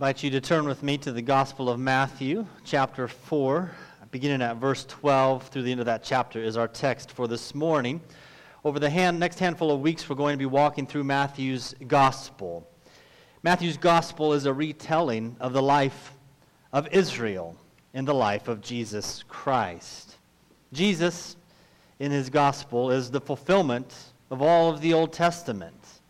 invite you to turn with me to the Gospel of Matthew, chapter 4. Beginning at verse 12 through the end of that chapter is our text for this morning. Over the hand, next handful of weeks, we're going to be walking through Matthew's Gospel. Matthew's Gospel is a retelling of the life of Israel in the life of Jesus Christ. Jesus, in his Gospel, is the fulfillment of all of the Old Testament.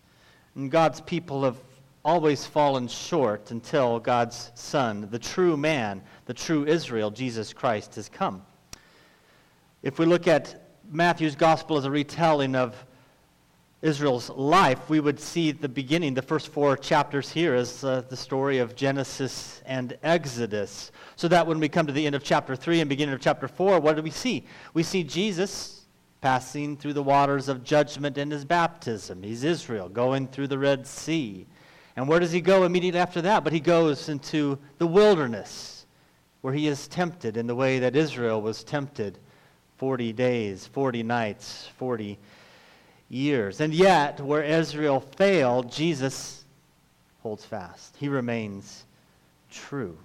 And God's people have always fallen short until God's Son, the true man, the true Israel, Jesus Christ, has come. If we look at Matthew's gospel as a retelling of Israel's life, we would see the beginning, the first four chapters here, as uh, the story of Genesis and Exodus. So that when we come to the end of chapter 3 and beginning of chapter 4, what do we see? We see Jesus passing through the waters of judgment in his baptism. He's Israel, going through the Red Sea. And where does he go immediately after that? But he goes into the wilderness, where he is tempted in the way that Israel was tempted 40 days, 40 nights, 40 years. And yet, where Israel failed, Jesus holds fast. He remains true.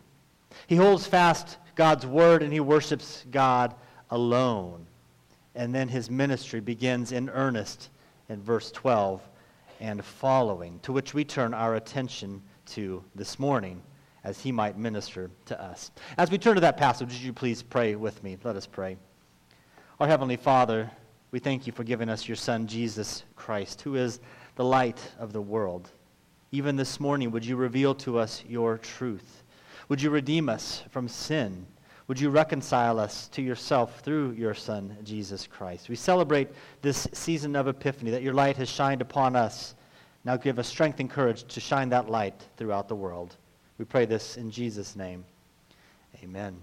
He holds fast God's word and he worships God alone. And then his ministry begins in earnest in verse 12 and following, to which we turn our attention to this morning as he might minister to us. As we turn to that passage, would you please pray with me? Let us pray. Our Heavenly Father, we thank you for giving us your Son, Jesus Christ, who is the light of the world. Even this morning, would you reveal to us your truth? Would you redeem us from sin? Would you reconcile us to yourself through your Son, Jesus Christ? We celebrate this season of Epiphany, that your light has shined upon us. Now give us strength and courage to shine that light throughout the world. We pray this in Jesus' name. Amen.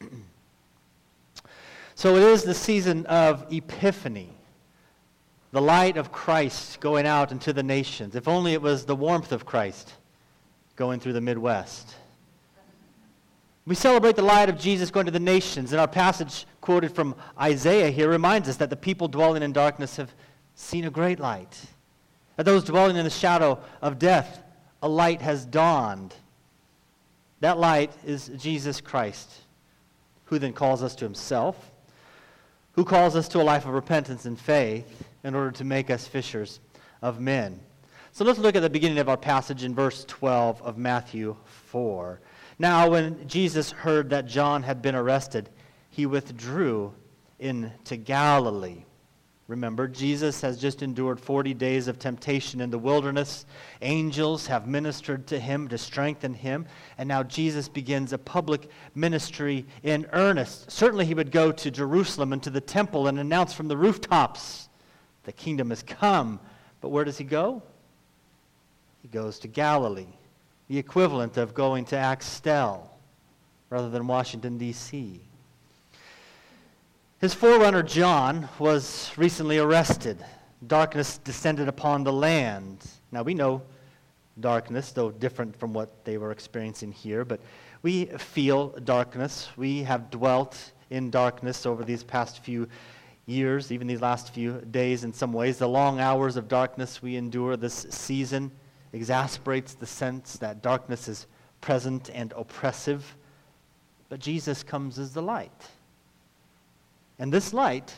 so it is the season of Epiphany, the light of Christ going out into the nations. If only it was the warmth of Christ going through the Midwest. We celebrate the light of Jesus going to the nations, and our passage quoted from Isaiah here reminds us that the people dwelling in darkness have seen a great light. That those dwelling in the shadow of death, a light has dawned. That light is Jesus Christ, who then calls us to himself, who calls us to a life of repentance and faith in order to make us fishers of men. So let's look at the beginning of our passage in verse 12 of Matthew 4. Now, when Jesus heard that John had been arrested, he withdrew into Galilee. Remember, Jesus has just endured 40 days of temptation in the wilderness. Angels have ministered to him to strengthen him. And now Jesus begins a public ministry in earnest. Certainly, he would go to Jerusalem and to the temple and announce from the rooftops, the kingdom has come. But where does he go? He goes to Galilee the equivalent of going to Axtell rather than Washington, D.C. His forerunner, John, was recently arrested. Darkness descended upon the land. Now, we know darkness, though different from what they were experiencing here, but we feel darkness. We have dwelt in darkness over these past few years, even these last few days in some ways. The long hours of darkness we endure this season exasperates the sense that darkness is present and oppressive. But Jesus comes as the light. And this light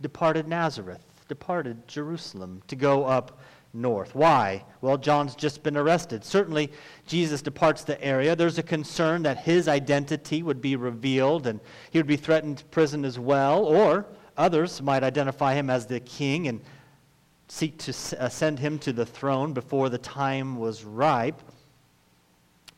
departed Nazareth, departed Jerusalem to go up north. Why? Well, John's just been arrested. Certainly, Jesus departs the area. There's a concern that his identity would be revealed and he would be threatened to prison as well, or others might identify him as the king and seek to uh, send him to the throne before the time was ripe.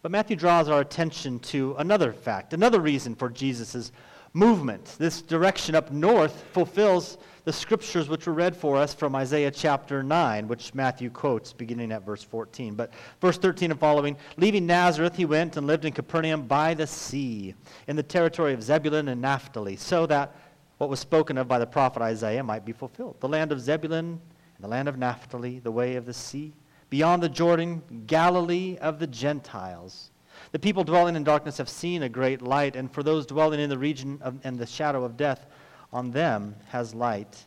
But Matthew draws our attention to another fact, another reason for Jesus' movement. This direction up north fulfills the scriptures which were read for us from Isaiah chapter 9, which Matthew quotes beginning at verse 14. But verse 13 and following Leaving Nazareth, he went and lived in Capernaum by the sea, in the territory of Zebulun and Naphtali, so that what was spoken of by the prophet Isaiah might be fulfilled. The land of Zebulun in the land of Naphtali, the way of the sea, beyond the Jordan, Galilee of the Gentiles. The people dwelling in darkness have seen a great light, and for those dwelling in the region of, and the shadow of death, on them has light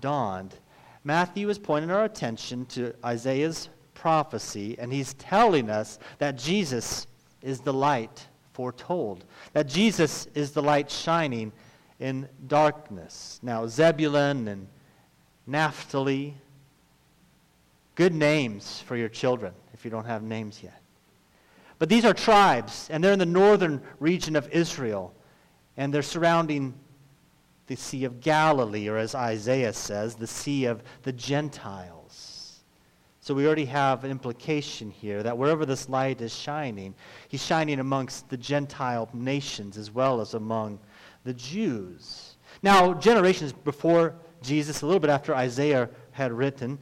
dawned. Matthew is pointing our attention to Isaiah's prophecy, and he's telling us that Jesus is the light foretold, that Jesus is the light shining in darkness. Now, Zebulun and Naphtali, good names for your children if you don't have names yet. But these are tribes, and they're in the northern region of Israel, and they're surrounding the Sea of Galilee, or as Isaiah says, the Sea of the Gentiles. So we already have an implication here that wherever this light is shining, he's shining amongst the Gentile nations as well as among the Jews. Now, generations before Jesus, a little bit after Isaiah had written,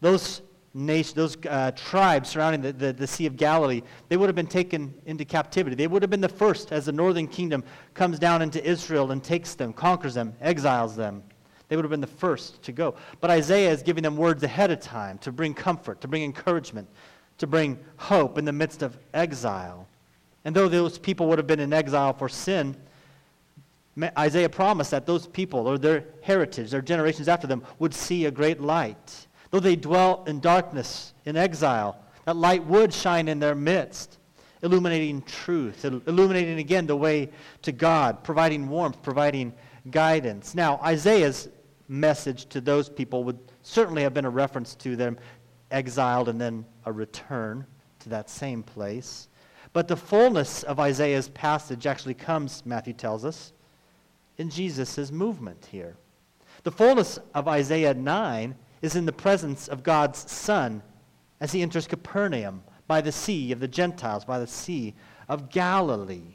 those nation, those uh, tribes surrounding the, the, the, Sea of Galilee, they would have been taken into captivity. They would have been the first as the northern kingdom comes down into Israel and takes them, conquers them, exiles them. They would have been the first to go. But Isaiah is giving them words ahead of time to bring comfort, to bring encouragement, to bring hope in the midst of exile. And though those people would have been in exile for sin, Isaiah promised that those people, or their heritage, their generations after them, would see a great light Though they dwelt in darkness, in exile, that light would shine in their midst, illuminating truth, illuminating again the way to God, providing warmth, providing guidance. Now, Isaiah's message to those people would certainly have been a reference to them exiled and then a return to that same place. But the fullness of Isaiah's passage actually comes, Matthew tells us, in Jesus' movement here. The fullness of Isaiah 9 is in the presence of God's Son as he enters Capernaum by the sea of the Gentiles, by the sea of Galilee.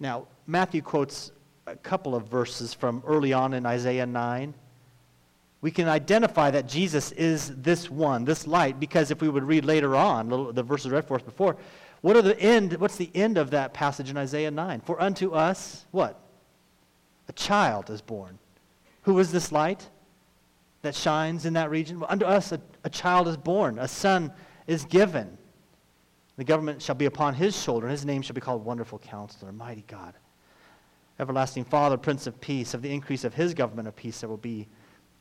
Now, Matthew quotes a couple of verses from early on in Isaiah 9. We can identify that Jesus is this one, this light, because if we would read later on, the verses read for us before, what are the end, what's the end of that passage in Isaiah 9? For unto us, what? A child is born. Who is this light? that shines in that region? Well, unto us a, a child is born, a son is given. The government shall be upon his shoulder, and his name shall be called Wonderful Counselor, Mighty God, Everlasting Father, Prince of Peace. Of the increase of his government of peace there will be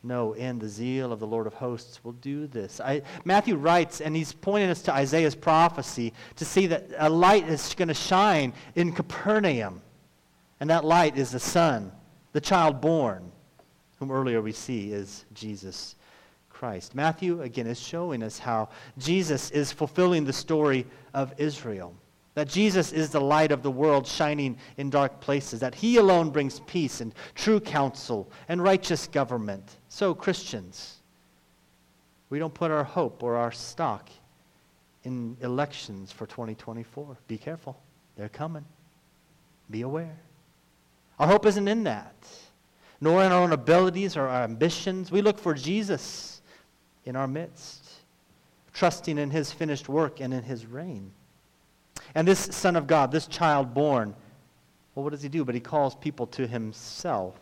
no end. The zeal of the Lord of hosts will do this. I, Matthew writes, and he's pointing us to Isaiah's prophecy to see that a light is going to shine in Capernaum. And that light is the Son, the child born whom earlier we see is Jesus Christ. Matthew, again, is showing us how Jesus is fulfilling the story of Israel. That Jesus is the light of the world shining in dark places. That he alone brings peace and true counsel and righteous government. So, Christians, we don't put our hope or our stock in elections for 2024. Be careful. They're coming. Be aware. Our hope isn't in that nor in our own abilities or our ambitions. We look for Jesus in our midst, trusting in his finished work and in his reign. And this Son of God, this child born, well, what does he do? But he calls people to himself.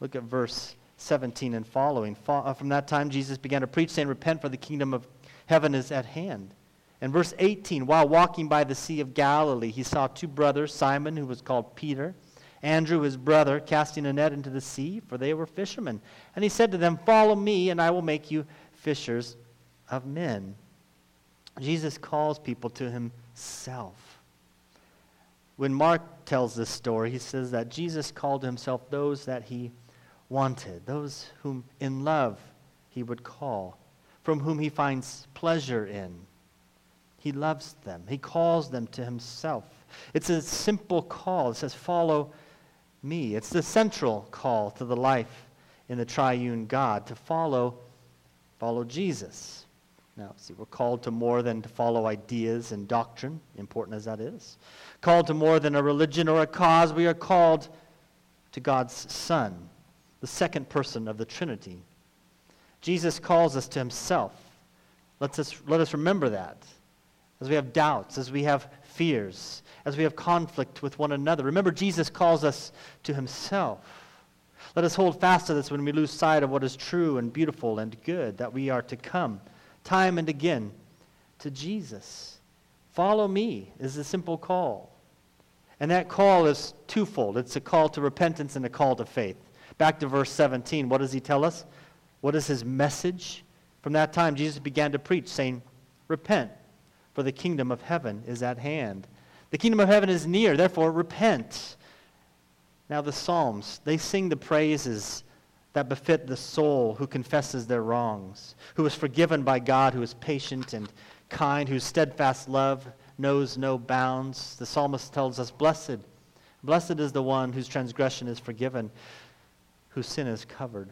Look at verse 17 and following. Uh, from that time, Jesus began to preach, saying, Repent, for the kingdom of heaven is at hand. And verse 18, while walking by the Sea of Galilee, he saw two brothers, Simon, who was called Peter, Andrew, his brother, casting a net into the sea, for they were fishermen. And he said to them, Follow me, and I will make you fishers of men. Jesus calls people to himself. When Mark tells this story, he says that Jesus called himself those that he wanted, those whom in love he would call, from whom he finds pleasure in. He loves them, he calls them to himself. It's a simple call. It says, Follow me. It's the central call to the life in the triune God to follow, follow Jesus. Now, see, we're called to more than to follow ideas and doctrine, important as that is. Called to more than a religion or a cause, we are called to God's Son, the second person of the Trinity. Jesus calls us to himself. Let's us, let us remember that. As we have doubts, as we have fears, as we have conflict with one another. Remember, Jesus calls us to himself. Let us hold fast to this when we lose sight of what is true and beautiful and good, that we are to come time and again to Jesus. Follow me is a simple call. And that call is twofold it's a call to repentance and a call to faith. Back to verse 17. What does he tell us? What is his message? From that time, Jesus began to preach, saying, Repent, for the kingdom of heaven is at hand. The kingdom of heaven is near, therefore repent. Now, the Psalms, they sing the praises that befit the soul who confesses their wrongs, who is forgiven by God, who is patient and kind, whose steadfast love knows no bounds. The psalmist tells us, Blessed, blessed is the one whose transgression is forgiven, whose sin is covered.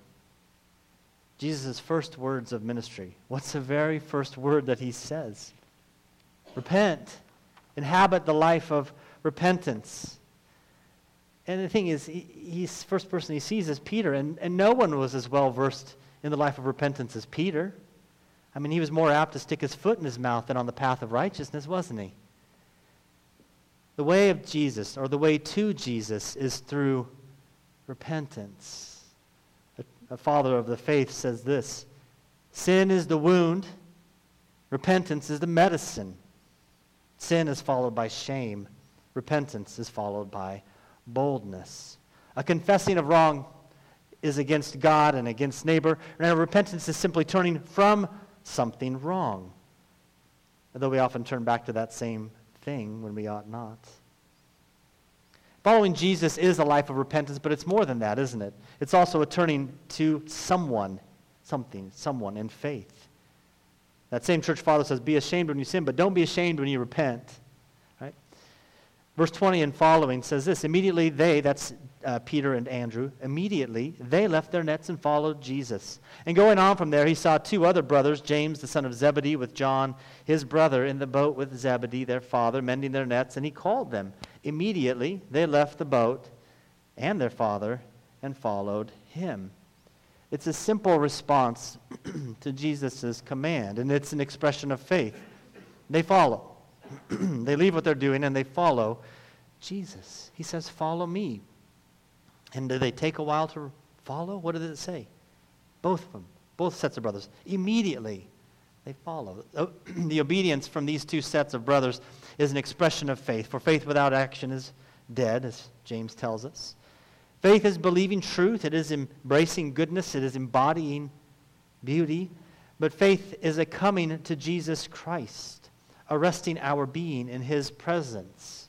Jesus' first words of ministry. What's the very first word that he says? Repent. Inhabit the life of repentance. And the thing is, he, he's first person he sees is Peter, and, and no one was as well versed in the life of repentance as Peter. I mean, he was more apt to stick his foot in his mouth than on the path of righteousness, wasn't he? The way of Jesus, or the way to Jesus, is through repentance a father of the faith, says this Sin is the wound, repentance is the medicine. Sin is followed by shame, repentance is followed by boldness. A confessing of wrong is against God and against neighbor, and repentance is simply turning from something wrong. Although we often turn back to that same thing when we ought not. Following Jesus is a life of repentance, but it's more than that, isn't it? It's also a turning to someone, something, someone in faith. That same church father says, Be ashamed when you sin, but don't be ashamed when you repent. Right? Verse 20 and following says this Immediately they, that's uh, Peter and Andrew, immediately they left their nets and followed Jesus. And going on from there, he saw two other brothers, James the son of Zebedee with John, his brother, in the boat with Zebedee, their father, mending their nets, and he called them. Immediately they left the boat and their father and followed him. It's a simple response to Jesus' command, and it's an expression of faith. They follow. they leave what they're doing and they follow Jesus. He says, Follow me. And do they take a while to follow? What does it say? Both of them, both sets of brothers. Immediately, they follow. Oh, the obedience from these two sets of brothers is an expression of faith, for faith without action is dead, as James tells us. Faith is believing truth, it is embracing goodness, it is embodying beauty. But faith is a coming to Jesus Christ, arresting our being in his presence.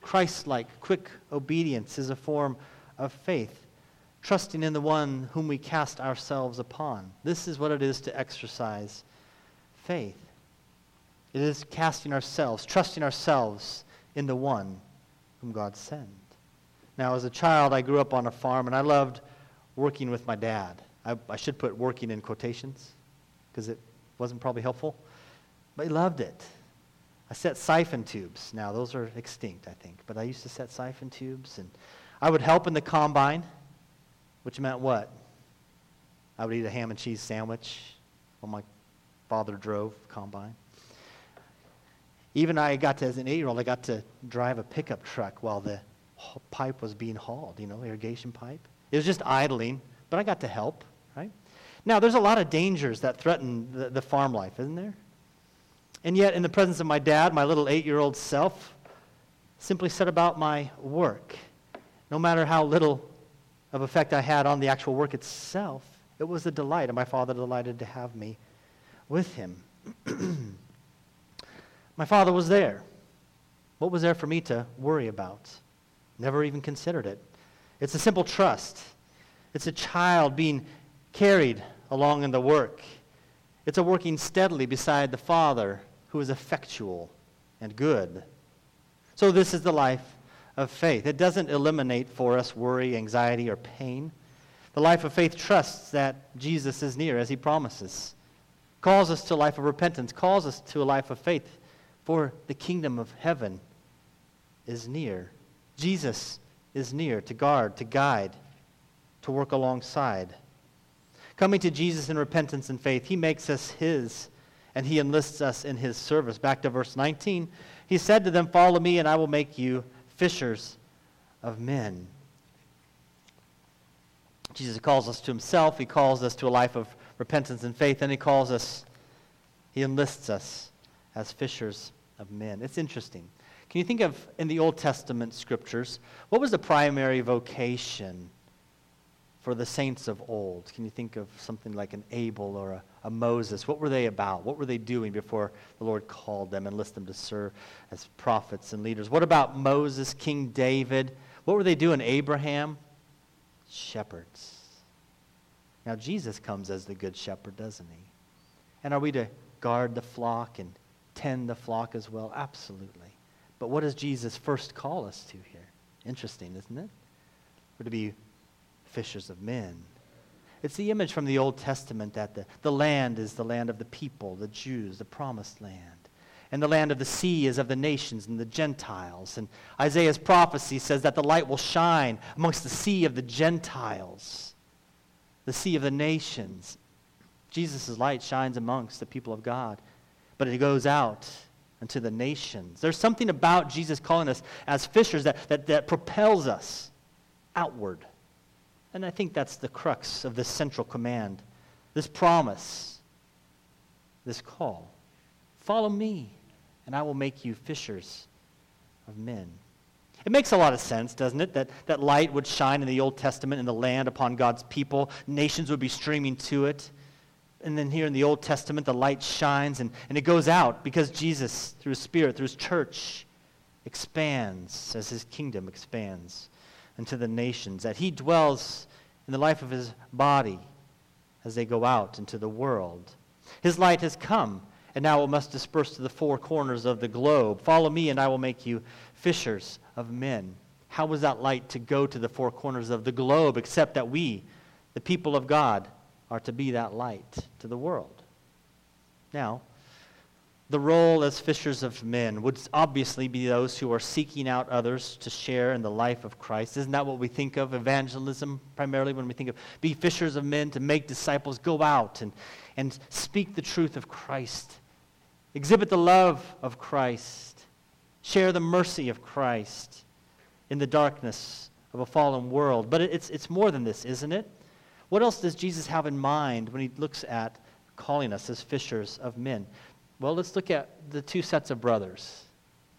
Christ like, quick obedience is a form of faith, trusting in the one whom we cast ourselves upon. This is what it is to exercise faith. It is casting ourselves, trusting ourselves in the one whom God sent. Now, as a child, I grew up on a farm, and I loved working with my dad. I, I should put working in quotations because it wasn't probably helpful, but he loved it. I set siphon tubes. Now, those are extinct, I think, but I used to set siphon tubes, and I would help in the combine, which meant what? I would eat a ham and cheese sandwich while my father drove combine. Even I got to, as an eight-year-old, I got to drive a pickup truck while the pipe was being hauled, you know, irrigation pipe. It was just idling, but I got to help, right? Now, there's a lot of dangers that threaten the, the farm life, isn't there? And yet, in the presence of my dad, my little eight-year-old self simply set about my work. No matter how little of effect I had on the actual work itself, it was a delight, and my father delighted to have me with him. My father was there. What was there for me to worry about? Never even considered it. It's a simple trust. It's a child being carried along in the work. It's a working steadily beside the Father who is effectual and good. So, this is the life of faith. It doesn't eliminate for us worry, anxiety, or pain. The life of faith trusts that Jesus is near as he promises, calls us to a life of repentance, calls us to a life of faith for the kingdom of heaven is near. Jesus is near to guard, to guide, to work alongside. Coming to Jesus in repentance and faith, he makes us his and he enlists us in his service. Back to verse 19. He said to them, Follow me, and I will make you fishers of men. Jesus calls us to himself. He calls us to a life of repentance and faith, and he calls us, he enlists us as fishers of men. It's interesting. Can you think of, in the Old Testament scriptures, what was the primary vocation for the saints of old? Can you think of something like an Abel or a, a Moses? What were they about? What were they doing before the Lord called them and listed them to serve as prophets and leaders? What about Moses, King David? What were they doing? Abraham? Shepherds. Now, Jesus comes as the good shepherd, doesn't he? And are we to guard the flock and tend the flock as well? Absolutely. But what does Jesus first call us to here? Interesting, isn't it? We're to be fishers of men. It's the image from the Old Testament that the, the land is the land of the people, the Jews, the promised land. And the land of the sea is of the nations and the Gentiles. And Isaiah's prophecy says that the light will shine amongst the sea of the Gentiles, the sea of the nations. Jesus' light shines amongst the people of God, but it goes out into the nations. There's something about Jesus calling us as fishers that, that, that propels us outward. And I think that's the crux of this central command, this promise, this call. Follow me, and I will make you fishers of men. It makes a lot of sense, doesn't it, that, that light would shine in the Old Testament in the land upon God's people. Nations would be streaming to it. And then here in the Old Testament, the light shines and, and it goes out because Jesus, through his Spirit, through his church, expands as his kingdom expands into the nations, that he dwells in the life of his body as they go out into the world. His light has come, and now it must disperse to the four corners of the globe. Follow me, and I will make you fishers of men. How was that light to go to the four corners of the globe except that we, the people of God, are to be that light to the world? Now, the role as fishers of men would obviously be those who are seeking out others to share in the life of Christ. Isn't that what we think of evangelism primarily when we think of be fishers of men, to make disciples, go out and, and speak the truth of Christ, exhibit the love of Christ, share the mercy of Christ in the darkness of a fallen world. But it's, it's more than this, isn't it? What else does Jesus have in mind when he looks at calling us as fishers of men? Well, let's look at the two sets of brothers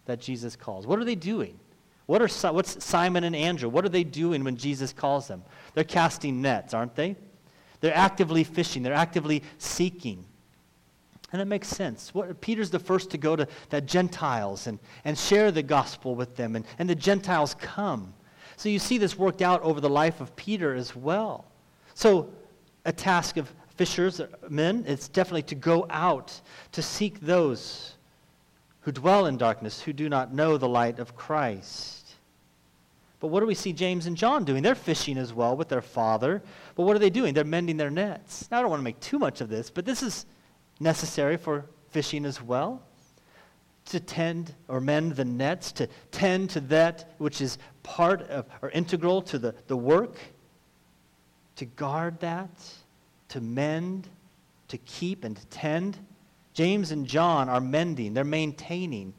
that Jesus calls. What are they doing? What are, what's Simon and Andrew? What are they doing when Jesus calls them? They're casting nets, aren't they? They're actively fishing. They're actively seeking. And it makes sense. What, Peter's the first to go to the Gentiles and, and share the gospel with them, and, and the Gentiles come. So you see this worked out over the life of Peter as well. So a task of fishers, uh, men, it's definitely to go out to seek those who dwell in darkness, who do not know the light of Christ. But what do we see James and John doing? They're fishing as well with their father. But what are they doing? They're mending their nets. Now, I don't want to make too much of this, but this is necessary for fishing as well. To tend or mend the nets, to tend to that which is part of or integral to the, the work, to guard that to mend, to keep, and to tend. James and John are mending, they're maintaining.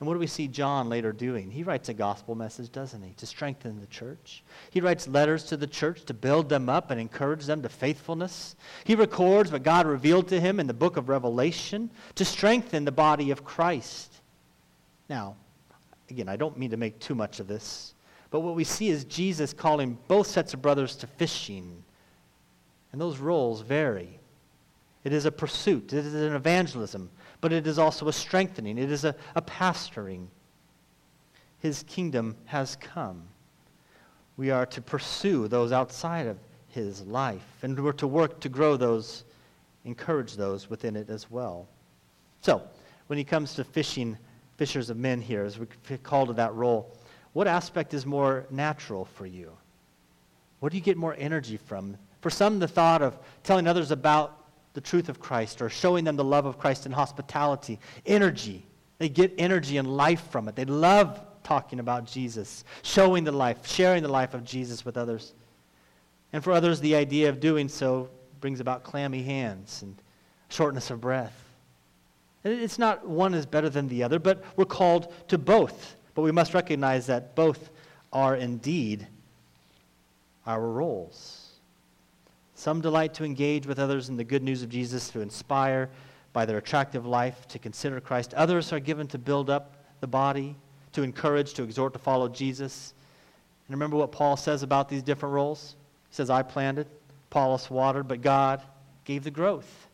And what do we see John later doing? He writes a gospel message, doesn't he, to strengthen the church. He writes letters to the church to build them up and encourage them to faithfulness. He records what God revealed to him in the book of Revelation to strengthen the body of Christ. Now, again, I don't mean to make too much of this, but what we see is Jesus calling both sets of brothers to fishing and those roles vary. It is a pursuit, it is an evangelism, but it is also a strengthening, it is a, a pastoring. His kingdom has come. We are to pursue those outside of his life, and we're to work to grow those, encourage those within it as well. So, when he comes to fishing, fishers of men here, as we call to that role, what aspect is more natural for you? What do you get more energy from? For some, the thought of telling others about the truth of Christ or showing them the love of Christ and hospitality, energy. They get energy and life from it. They love talking about Jesus, showing the life, sharing the life of Jesus with others. And for others, the idea of doing so brings about clammy hands and shortness of breath. It's not one is better than the other, but we're called to both. But we must recognize that both are indeed our roles. Some delight to engage with others in the good news of Jesus, to inspire by their attractive life to consider Christ. Others are given to build up the body, to encourage, to exhort to follow Jesus. And remember what Paul says about these different roles? He says, I planted, Apollos watered, but God gave the growth.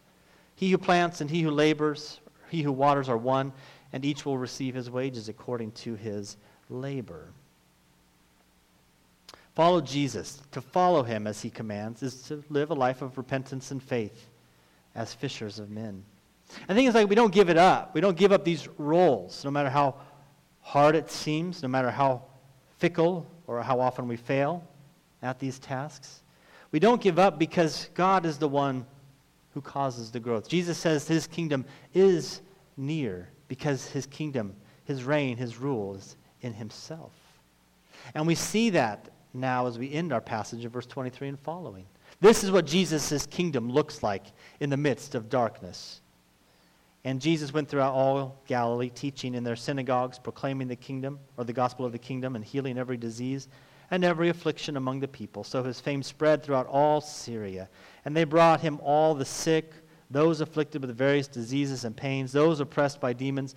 He who plants and he who labors, he who waters are one, and each will receive his wages according to his labor. Follow Jesus. To follow him as he commands is to live a life of repentance and faith as fishers of men. I think it's like we don't give it up. We don't give up these roles, no matter how hard it seems, no matter how fickle or how often we fail at these tasks. We don't give up because God is the one who causes the growth. Jesus says his kingdom is near because his kingdom, his reign, his rule is in himself. And we see that now as we end our passage in verse 23 and following. This is what Jesus' kingdom looks like in the midst of darkness. And Jesus went throughout all Galilee, teaching in their synagogues, proclaiming the kingdom, or the gospel of the kingdom, and healing every disease and every affliction among the people. So his fame spread throughout all Syria. And they brought him all the sick, those afflicted with various diseases and pains, those oppressed by demons,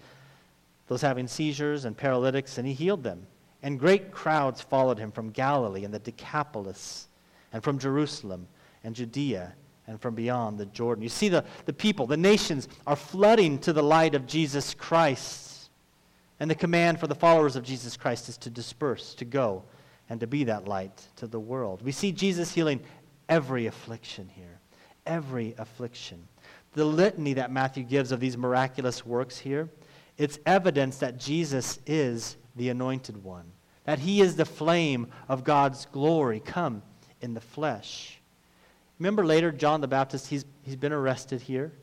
those having seizures and paralytics, and he healed them. And great crowds followed him from Galilee and the Decapolis, and from Jerusalem and Judea, and from beyond the Jordan. You see, the, the people, the nations, are flooding to the light of Jesus Christ. And the command for the followers of Jesus Christ is to disperse, to go, and to be that light to the world. We see Jesus healing every affliction here. Every affliction. The litany that Matthew gives of these miraculous works here, it's evidence that Jesus is the anointed one, that he is the flame of God's glory come in the flesh. Remember later, John the Baptist, he's, he's been arrested here.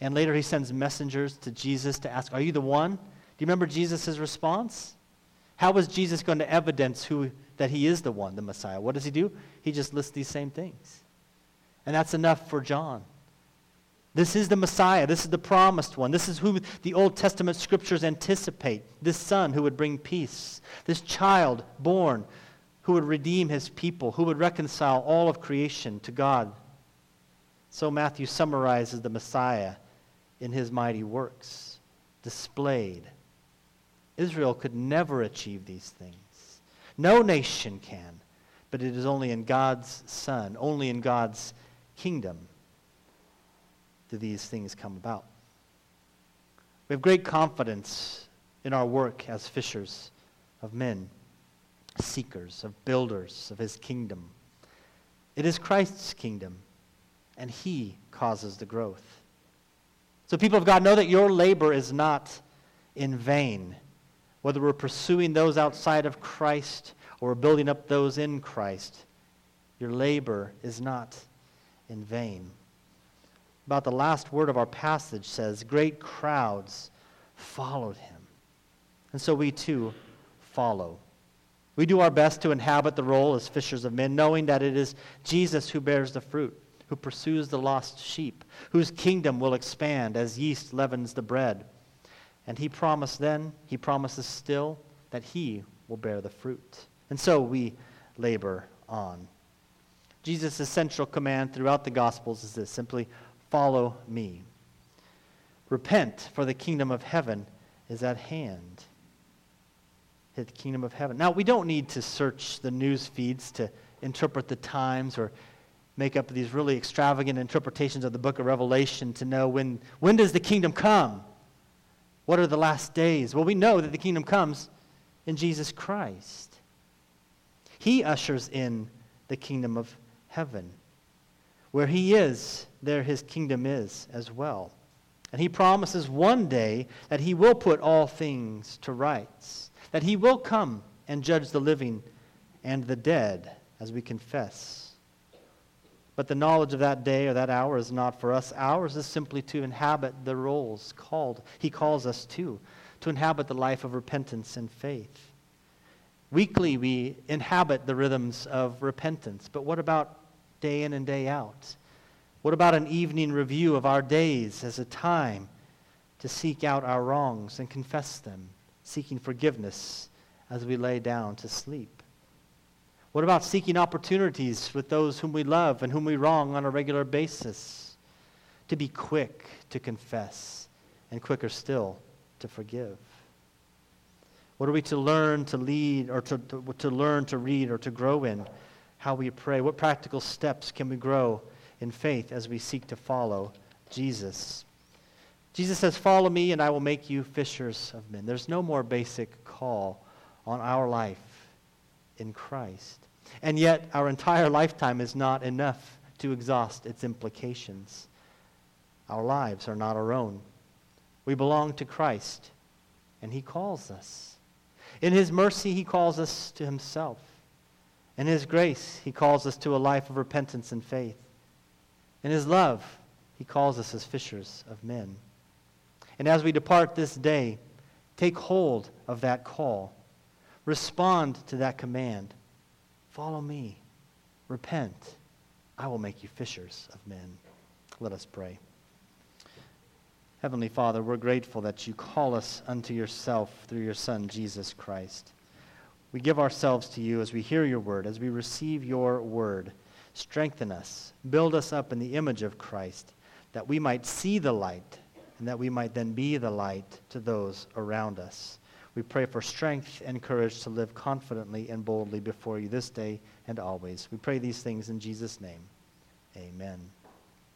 And later he sends messengers to Jesus to ask, Are you the one? Do you remember Jesus' response? How was Jesus going to evidence who, that he is the one, the Messiah? What does he do? He just lists these same things. And that's enough for John. This is the Messiah. This is the promised one. This is who the Old Testament scriptures anticipate. This son who would bring peace. This child born who would redeem his people, who would reconcile all of creation to God. So Matthew summarizes the Messiah in his mighty works displayed. Israel could never achieve these things. No nation can, but it is only in God's Son, only in God's kingdom do these things come about. We have great confidence in our work as fishers of men, seekers, of builders of his kingdom. It is Christ's kingdom, and he causes the growth. So, people of God, know that your labor is not in vain. Whether we're pursuing those outside of Christ or building up those in Christ, your labor is not in vain about the last word of our passage says, Great crowds followed him. And so we too follow. We do our best to inhabit the role as fishers of men, knowing that it is Jesus who bears the fruit, who pursues the lost sheep, whose kingdom will expand as yeast leavens the bread. And he promised then, he promises still, that he will bear the fruit. And so we labor on. Jesus' central command throughout the Gospels is this simply follow me. Repent, for the kingdom of heaven is at hand. The kingdom of heaven. Now, we don't need to search the news feeds to interpret the times or make up these really extravagant interpretations of the book of Revelation to know when, when does the kingdom come? What are the last days? Well, we know that the kingdom comes in Jesus Christ. He ushers in the kingdom of heaven. Where he is, there his kingdom is as well. And he promises one day that he will put all things to rights, that he will come and judge the living and the dead, as we confess. But the knowledge of that day or that hour is not for us. Ours is simply to inhabit the roles called he calls us to, to inhabit the life of repentance and faith. Weekly we inhabit the rhythms of repentance, but what about day in and day out? What about an evening review of our days as a time to seek out our wrongs and confess them, seeking forgiveness as we lay down to sleep? What about seeking opportunities with those whom we love and whom we wrong on a regular basis? To be quick to confess and quicker still to forgive. What are we to learn to lead or to, to, to learn to read or to grow in? How we pray. What practical steps can we grow in faith as we seek to follow Jesus. Jesus says, Follow me, and I will make you fishers of men. There's no more basic call on our life in Christ. And yet, our entire lifetime is not enough to exhaust its implications. Our lives are not our own. We belong to Christ, and He calls us. In His mercy, He calls us to Himself. In His grace, He calls us to a life of repentance and faith. In His love, He calls us as fishers of men. And as we depart this day, take hold of that call. Respond to that command. Follow me. Repent. I will make you fishers of men. Let us pray. Heavenly Father, we're grateful that you call us unto yourself through your Son, Jesus Christ. We give ourselves to you as we hear your word, as we receive your word. Strengthen us, build us up in the image of Christ, that we might see the light, and that we might then be the light to those around us. We pray for strength and courage to live confidently and boldly before you this day and always. We pray these things in Jesus' name. Amen.